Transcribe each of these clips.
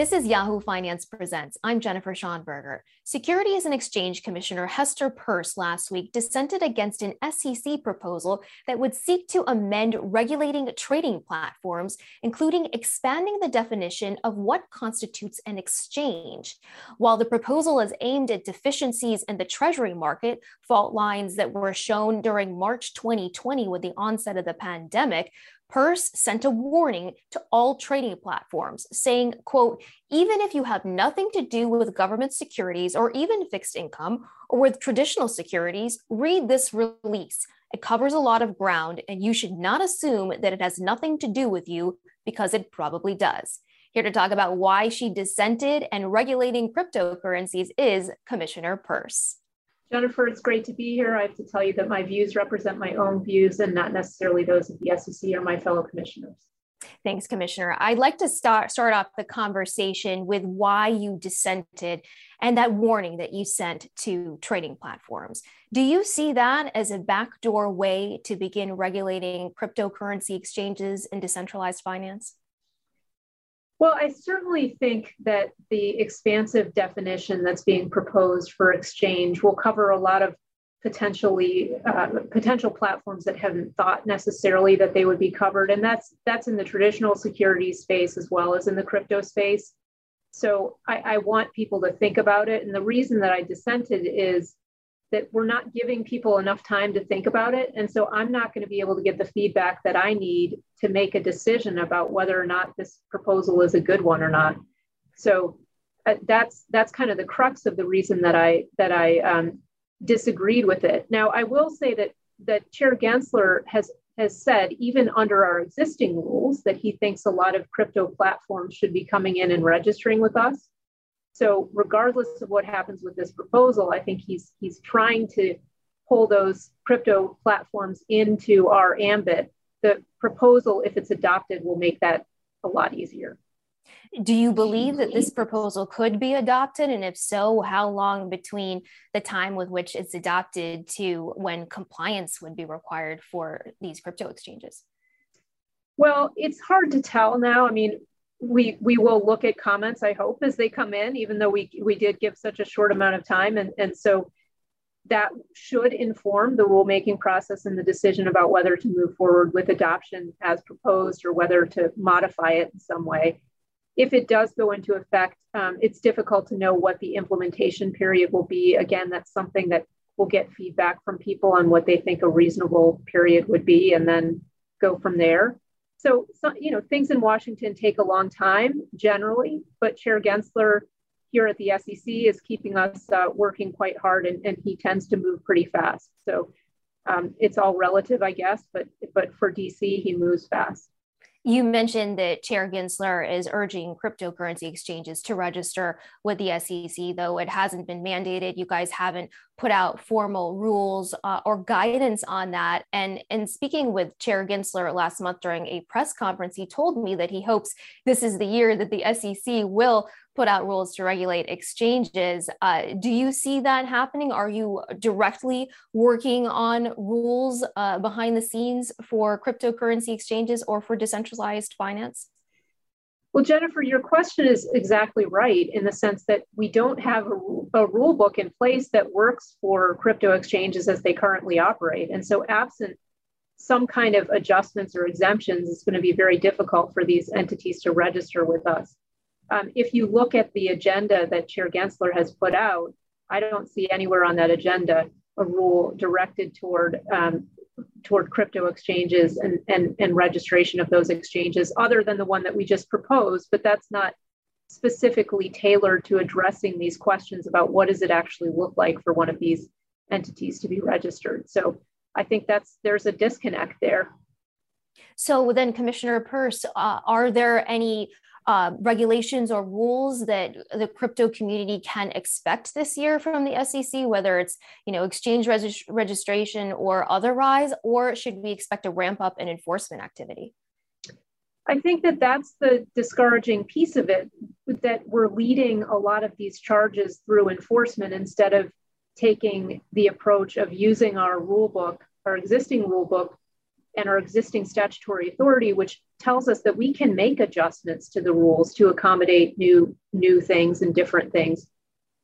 This is Yahoo Finance Presents. I'm Jennifer Schonberger. Securities and Exchange Commissioner Hester Peirce last week dissented against an SEC proposal that would seek to amend regulating trading platforms, including expanding the definition of what constitutes an exchange. While the proposal is aimed at deficiencies in the Treasury market, fault lines that were shown during March 2020 with the onset of the pandemic, Peirce sent a warning to all trading platforms saying, quote, even if you have nothing to do with government securities or even fixed income or with traditional securities, read this release. It covers a lot of ground and you should not assume that it has nothing to do with you because it probably does. Here to talk about why she dissented and regulating cryptocurrencies is Commissioner Peirce. Jennifer, it's great to be here. I have to tell you that my views represent my own views and not necessarily those of the SEC or my fellow commissioners. Thanks, Commissioner. I'd like to start start off the conversation with why you dissented and that warning that you sent to trading platforms. Do you see that as a backdoor way to begin regulating cryptocurrency exchanges and decentralized finance? Well, I certainly think that the expansive definition that's being proposed for exchange will cover a lot of potentially uh, potential platforms that haven't thought necessarily that they would be covered, and that's that's in the traditional security space as well as in the crypto space. So I, I want people to think about it, and the reason that I dissented is that we're not giving people enough time to think about it. And so I'm not going to be able to get the feedback that I need to make a decision about whether or not this proposal is a good one or not. So uh, that's that's kind of the crux of the reason that I that I um, disagreed with it. Now I will say that that Chair Gensler has has said even under our existing rules that he thinks a lot of crypto platforms should be coming in and registering with us. So regardless of what happens with this proposal, I think he's he's trying to pull those crypto platforms into our ambit. The proposal, if it's adopted, will make that a lot easier. Do you believe that this proposal could be adopted? And if so, how long between the time with which it's adopted to when compliance would be required for these crypto exchanges? Well, it's hard to tell now. I mean, we we will look at comments i hope as they come in even though we we did give such a short amount of time. And and so that should inform the rulemaking process and the decision about whether to move forward with adoption as proposed or whether to modify it in some way. If it does go into effect um, it's difficult to know what the implementation period will be. Again that's something that we'll get feedback from people on what they think a reasonable period would be and then go from there so, so, you know, things in Washington take a long time generally, but Chair Gensler here at the SEC is keeping us uh, working quite hard and, and he tends to move pretty fast. So um, it's all relative, I guess, but, but for DC, he moves fast. You mentioned that Chair Gensler is urging cryptocurrency exchanges to register with the SEC, though it hasn't been mandated. You guys haven't put out formal rules uh, or guidance on that. And in speaking with Chair Gensler last month during a press conference, he told me that he hopes this is the year that the SEC will put out rules to regulate exchanges. Uh, do you see that happening? Are you directly working on rules uh, behind the scenes for cryptocurrency exchanges or for decentralized finance? Well, Jennifer, your question is exactly right in the sense that we don't have a, a, rule book in place that works for crypto exchanges as they currently operate. And so, absent some kind of adjustments or exemptions, it's going to be very difficult for these entities to register with us. Um, if you look at the agenda that Chair Gensler has put out, I don't see anywhere on that agenda a rule directed toward um, toward crypto exchanges and, and, and registration of those exchanges, other than the one that we just proposed. But that's not specifically tailored to addressing these questions about what does it actually look like for one of these entities to be registered. So I think that's there's a disconnect there. So then, Commissioner Peirce, uh, are there any uh, regulations or rules that the crypto community can expect this year from the SEC, whether it's you know exchange registration or otherwise, or should we expect a ramp up in enforcement activity? I think that that's the discouraging piece of it, that we're leading a lot of these charges through enforcement instead of taking the approach of using our rule book, our existing rule book, and our existing statutory authority, which tells us that we can make adjustments to the rules to accommodate new, new things and different things.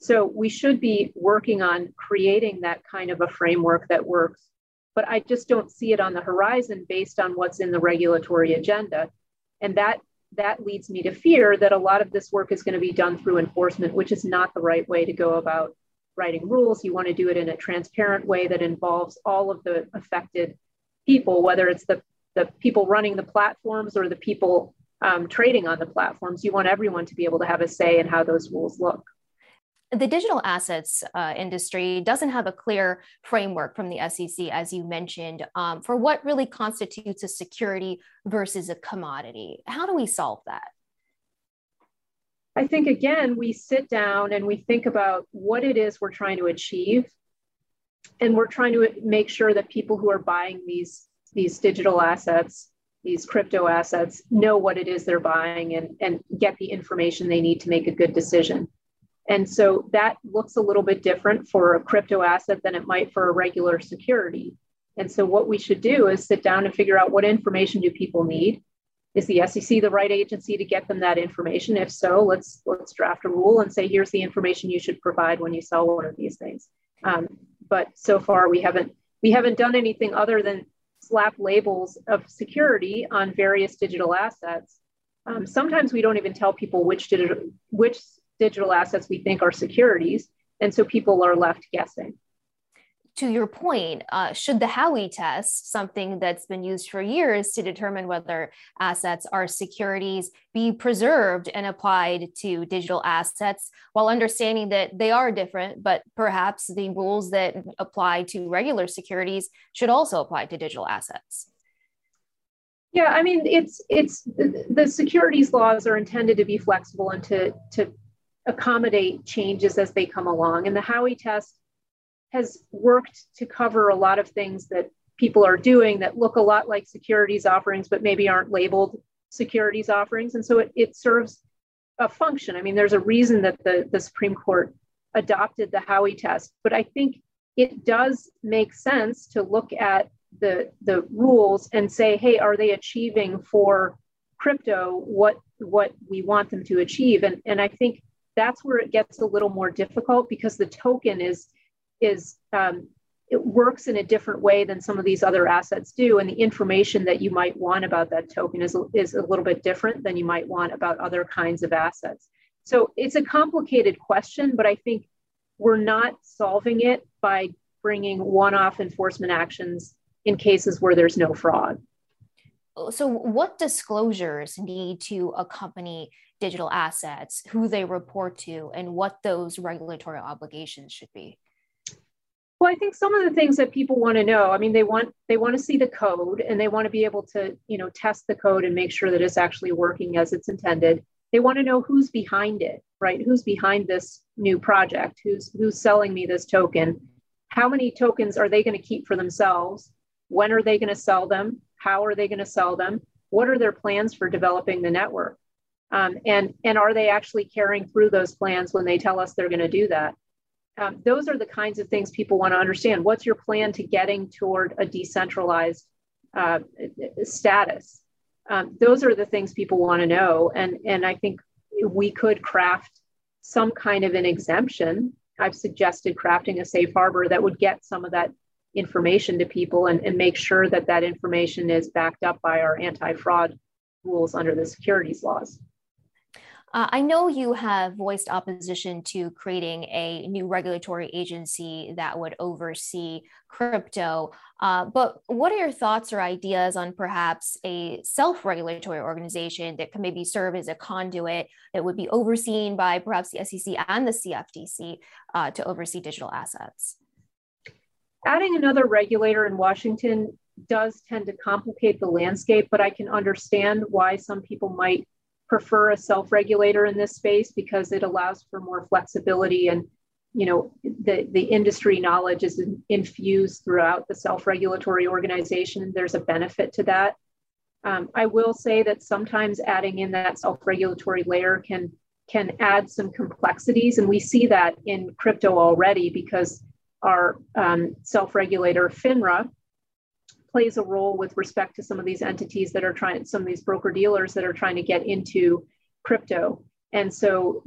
So we should be working on creating that kind of a framework that works. But I just don't see it on the horizon based on what's in the regulatory agenda. And that that leads me to fear that a lot of this work is going to be done through enforcement, which is not the right way to go about writing rules. You want to do it in a transparent way that involves all of the affected people, whether it's the, the people running the platforms or the people um, trading on the platforms. You want everyone to be able to have a say in how those rules look. The digital assets uh, industry doesn't have a clear framework from the SEC, as you mentioned, um, for what really constitutes a security versus a commodity. How do we solve that? I think, again, we sit down and we think about what it is we're trying to achieve and we're trying to make sure that people who are buying these these digital assets these crypto assets know what it is they're buying and, and get the information they need to make a good decision. And so that looks a little bit different for a crypto asset than it might for a regular security. And so what we should do is sit down and figure out what information do people need. Is the sec the right agency to get them that information? If so let's let's draft a rule and say here's the information you should provide when you sell one of these things. Um, but so far we haven't we haven't done anything other than slap labels of security on various digital assets. Um, sometimes we don't even tell people which digital which digital assets we think are securities, and so people are left guessing to your point, uh, should the Howey test, something that's been used for years to determine whether assets are securities, be preserved and applied to digital assets while understanding that they are different, but perhaps the rules that apply to regular securities should also apply to digital assets? Yeah, I mean, it's it's the securities laws are intended to be flexible and to to accommodate changes as they come along. And the Howey test has worked to cover a lot of things that people are doing that look a lot like securities offerings, but maybe aren't labeled securities offerings. And so it, it serves a function. I mean, there's a reason that the, the Supreme Court adopted the Howey test, but I think it does make sense to look at the, the rules and say, hey, are they achieving for crypto what, what we want them to achieve? And, and I think that's where it gets a little more difficult because the token is is um, it works in a different way than some of these other assets do. And the information that you might want about that token is, is a little bit different than you might want about other kinds of assets. So it's a complicated question, but I think we're not solving it by bringing one off enforcement actions in cases where there's no fraud. So, what disclosures need to accompany digital assets, who they report to, and what those regulatory obligations should be? Well, I think some of the things that people want to know, I mean, they want they want to see the code and they want to be able to, you know, test the code and make sure that it's actually working as it's intended. They want to know who's behind it, right? Who's behind this new project? Who's who's selling me this token? How many tokens are they going to keep for themselves? When are they going to sell them? How are they going to sell them? What are their plans for developing the network? Um, and and are they actually carrying through those plans when they tell us they're going to do that? Um, those are the kinds of things people want to understand. What's your plan to getting toward a decentralized uh, status? Um, those are the things people want to know. And, and I think we could craft some kind of an exemption. I've suggested crafting a safe harbor that would get some of that information to people and, and make sure that that information is backed up by our anti fraud rules under the securities laws. Uh, I know you have voiced opposition to creating a new regulatory agency that would oversee crypto, uh, but what are your thoughts or ideas on perhaps a self regulatory organization that can maybe serve as a conduit that would be overseen by perhaps the SEC and the CFTC uh, to oversee digital assets? Adding another regulator in Washington does tend to complicate the landscape, but I can understand why some people might prefer a self-regulator in this space because it allows for more flexibility and you know the, the industry knowledge is infused throughout the self-regulatory organization. There's a benefit to that. Um, i will say that sometimes adding in that self-regulatory layer can can add some complexities and we see that in crypto already because our um, self-regulator finra plays a role with respect to some of these entities that are trying, some of these broker dealers that are trying to get into crypto. And so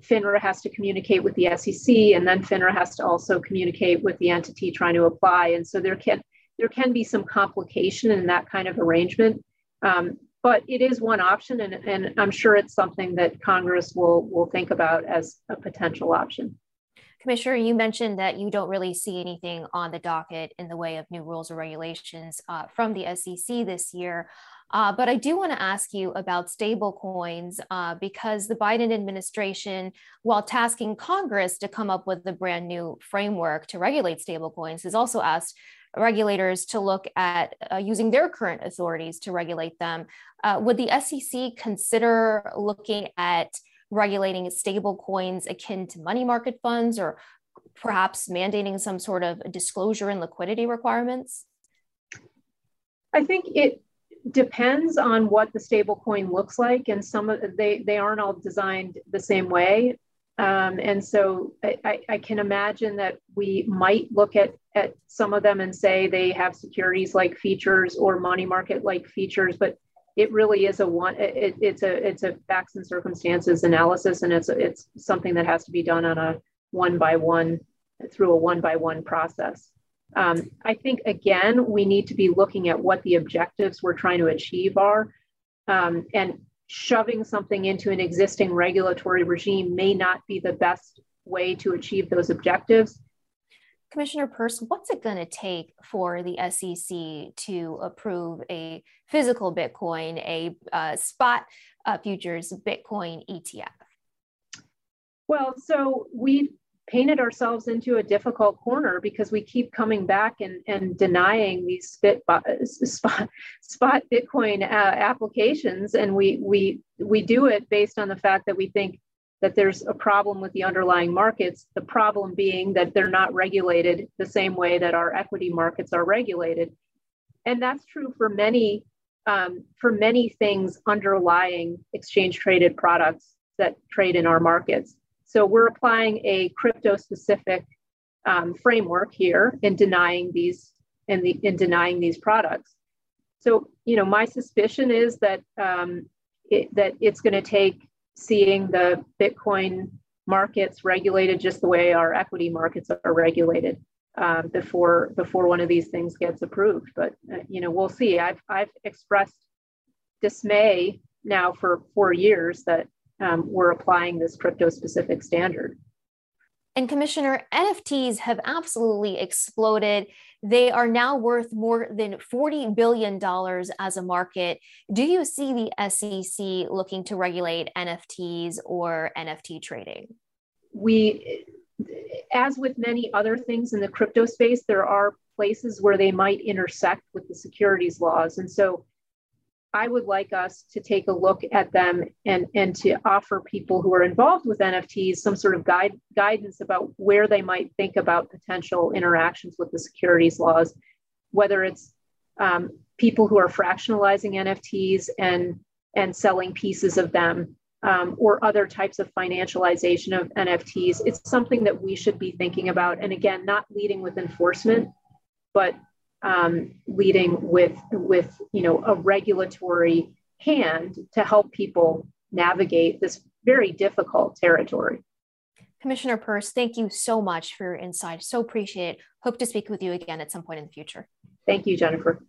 FINRA has to communicate with the SEC, and then FINRA has to also communicate with the entity trying to apply. And so there can there can be some complication in that kind of arrangement. Um, but it is one option, and, and I'm sure it's something that Congress will will think about as a potential option. Commissioner, you mentioned that you don't really see anything on the docket in the way of new rules or regulations uh, from the SEC this year. Uh, but I do want to ask you about stablecoins uh, because the Biden administration, while tasking Congress to come up with a brand new framework to regulate stablecoins, has also asked regulators to look at uh, using their current authorities to regulate them. Uh, would the SEC consider looking at regulating stable coins akin to money market funds or perhaps mandating some sort of disclosure and liquidity requirements? I think it depends on what the stable coin looks like and some of they they aren't all designed the same way um, and so I, I, can imagine that we might look at, at some of them and say they have securities like features or money market like features, but it really is a one. It, it's a it's a facts and circumstances analysis, and it's it's something that has to be done on a one by one through a one by one process. Um, I think, again, we need to be looking at what the objectives we're trying to achieve are. Um, and shoving something into an existing regulatory regime may not be the best way to achieve those objectives. Commissioner Peirce, what's it going to take for the SEC to approve a physical Bitcoin, a uh, spot uh, futures Bitcoin ETF? Well, so we've painted ourselves into a difficult corner because we keep coming back and, and denying these spit, spot, spot Bitcoin uh, applications. And we, we, we do it based on the fact that we think that there's a problem with the underlying markets, the problem being that they're not regulated the same way that our equity markets are regulated. And that's true for many, um, for many things underlying exchange traded products that trade in our markets. So we're applying a crypto specific um, framework here in denying these in the in denying these products. So you know, my suspicion is that um, it, that it's going to take seeing the Bitcoin markets regulated just the way our equity markets are regulated um, before before one of these things gets approved. But uh, you know, we'll see. I've I've expressed dismay now for four years that um, we're applying this crypto specific standard. And Commissioner, NFTs have absolutely exploded. They are now worth more than $40 billion as a market. Do you see the SEC looking to regulate NFTs or NFT trading? We, as with many other things in the crypto space, there are places where they might intersect with the securities laws. And so I would like us to take a look at them and, and to offer people who are involved with NFTs some sort of guide, guidance about where they might think about potential interactions with the securities laws, whether it's um, people who are fractionalizing NFTs and, and selling pieces of them, um, or other types of financialization of NFTs. It's something that we should be thinking about. And again, not leading with enforcement, but um, leading with with you know a regulatory hand to help people navigate this very difficult territory. Commissioner Peirce, thank you so much for your insight. So appreciate it. Hope to speak with you again at some point in the future. Thank you, Jennifer.